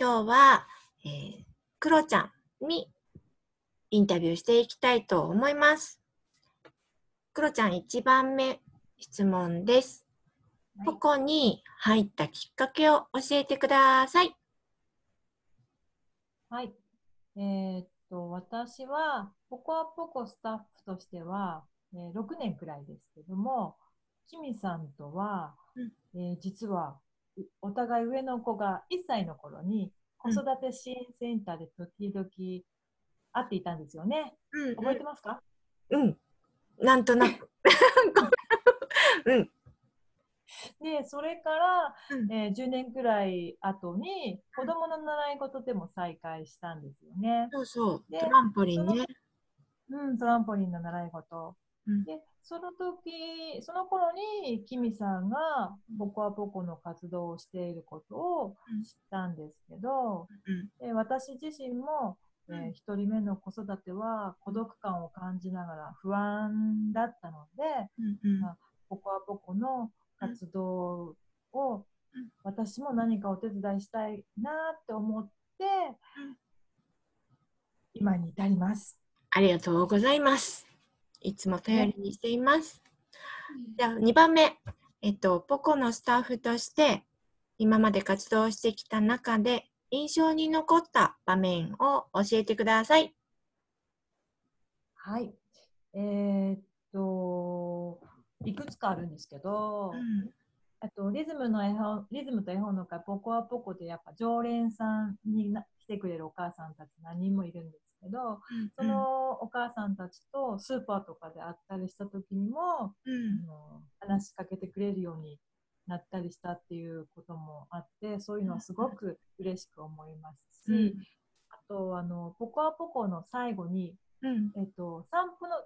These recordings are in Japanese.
今日は、えー、クロちゃんにインタビューしていきたいと思います。クロちゃん1番目質問です。はいここに入ったきっかけを教えてください。はい。えーっと、私は、ポコアポコスタッフとしては、えー6年くらいですけども、キミさんとは、えー実は、うお互い上の子が1歳の頃に、子育て支援センターで時々会っていたんですよね。うん覚えてますか、うん。なんとなく。うん。で、それから、うんえー10年くらい後に、子供の習い事でも再開したんですよね。そうそう。でトランポリンね。うん、トランポリンの習い事。うんで、その時、その頃に、キミさんが、ポコアポコの活動をしていることをうん知ったんですけど、うん。で私自身も、えうんー一人目の子育ては孤独感を感じながら不安だったので、うんうんまあポコアポコの活動をうん私も何かお手伝いしたいなって思って、うん今に至ります。ありがとうございます。いつも頼りにしています。じゃあ2番目、えっと、ポコのスタッフとして今まで活動してきた中で印象に残った場面を教えてください。はい。えーっと、いくつかあるんですけど、あとリズムの絵本、リズムと絵本の会、ポコアポコでやっぱ常連さんにな来てくれるお母さんたち何人もいるんですけど、そのお母さんたちとスーパーとかで会ったりした時にも、うん。あの話しかけてくれるようになったりしたっていうこともあって、そういうのはすごく嬉しく思いますし、うん。あとあの、ポコアポコの最後に、うん。えっと、散歩の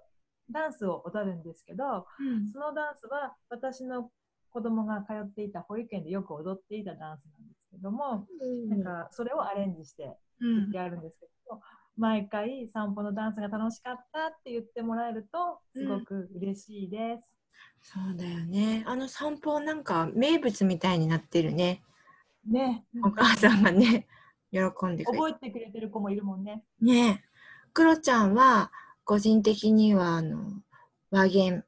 ダンスを踊るんですけど、うん。そのダンスは私の子供が通っていた保育園でよく踊っていたダンスなんですけども、なんかそれをアレンジしてうんやるんですけど、毎回散歩のダンスが楽しかったって言ってもらえるとすごく嬉しいです。そうだよね。あの散歩なんか名物みたいになってるね。ね、お母さんがね、喜んでくれ覚えてくれてる子もいるもんね。ねえ。クロちゃんは個人的にはあの和言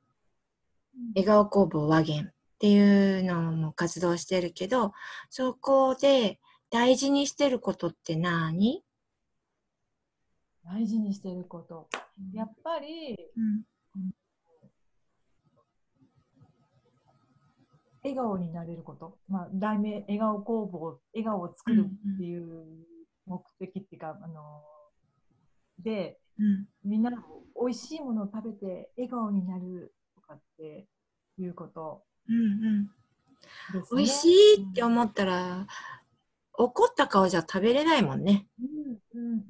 笑顔工房和言っていうのも活動してるけど、そこで大事にしてることって何？大事にしてること。やっぱりうん笑顔になれること。まあ、題名、笑顔工房、笑顔を作るっていう目的っていうか、あの、で、うんみんな美味しいものを食べて笑顔になるとかっていうことうんうん。美味しいって思ったら、怒った顔じゃ食べれないもんね。うんうんうん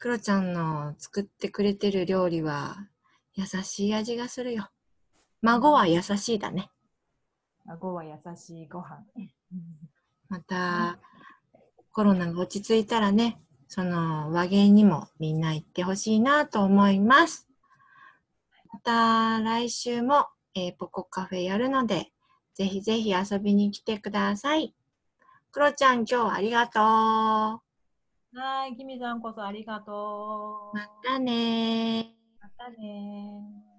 クロちゃんの作ってくれてる料理は優しい味がするよ。孫は優しいだね。顎は優しいご飯。うんまた、コロナが落ち着いたらね、その和芸にもみんな行ってほしいなと思います。また来週も、えーポコカフェやるので、ぜひぜひ遊びに来てください。クロちゃん今日はありがとう。はい、キミさんこそありがとう。またねー。またねー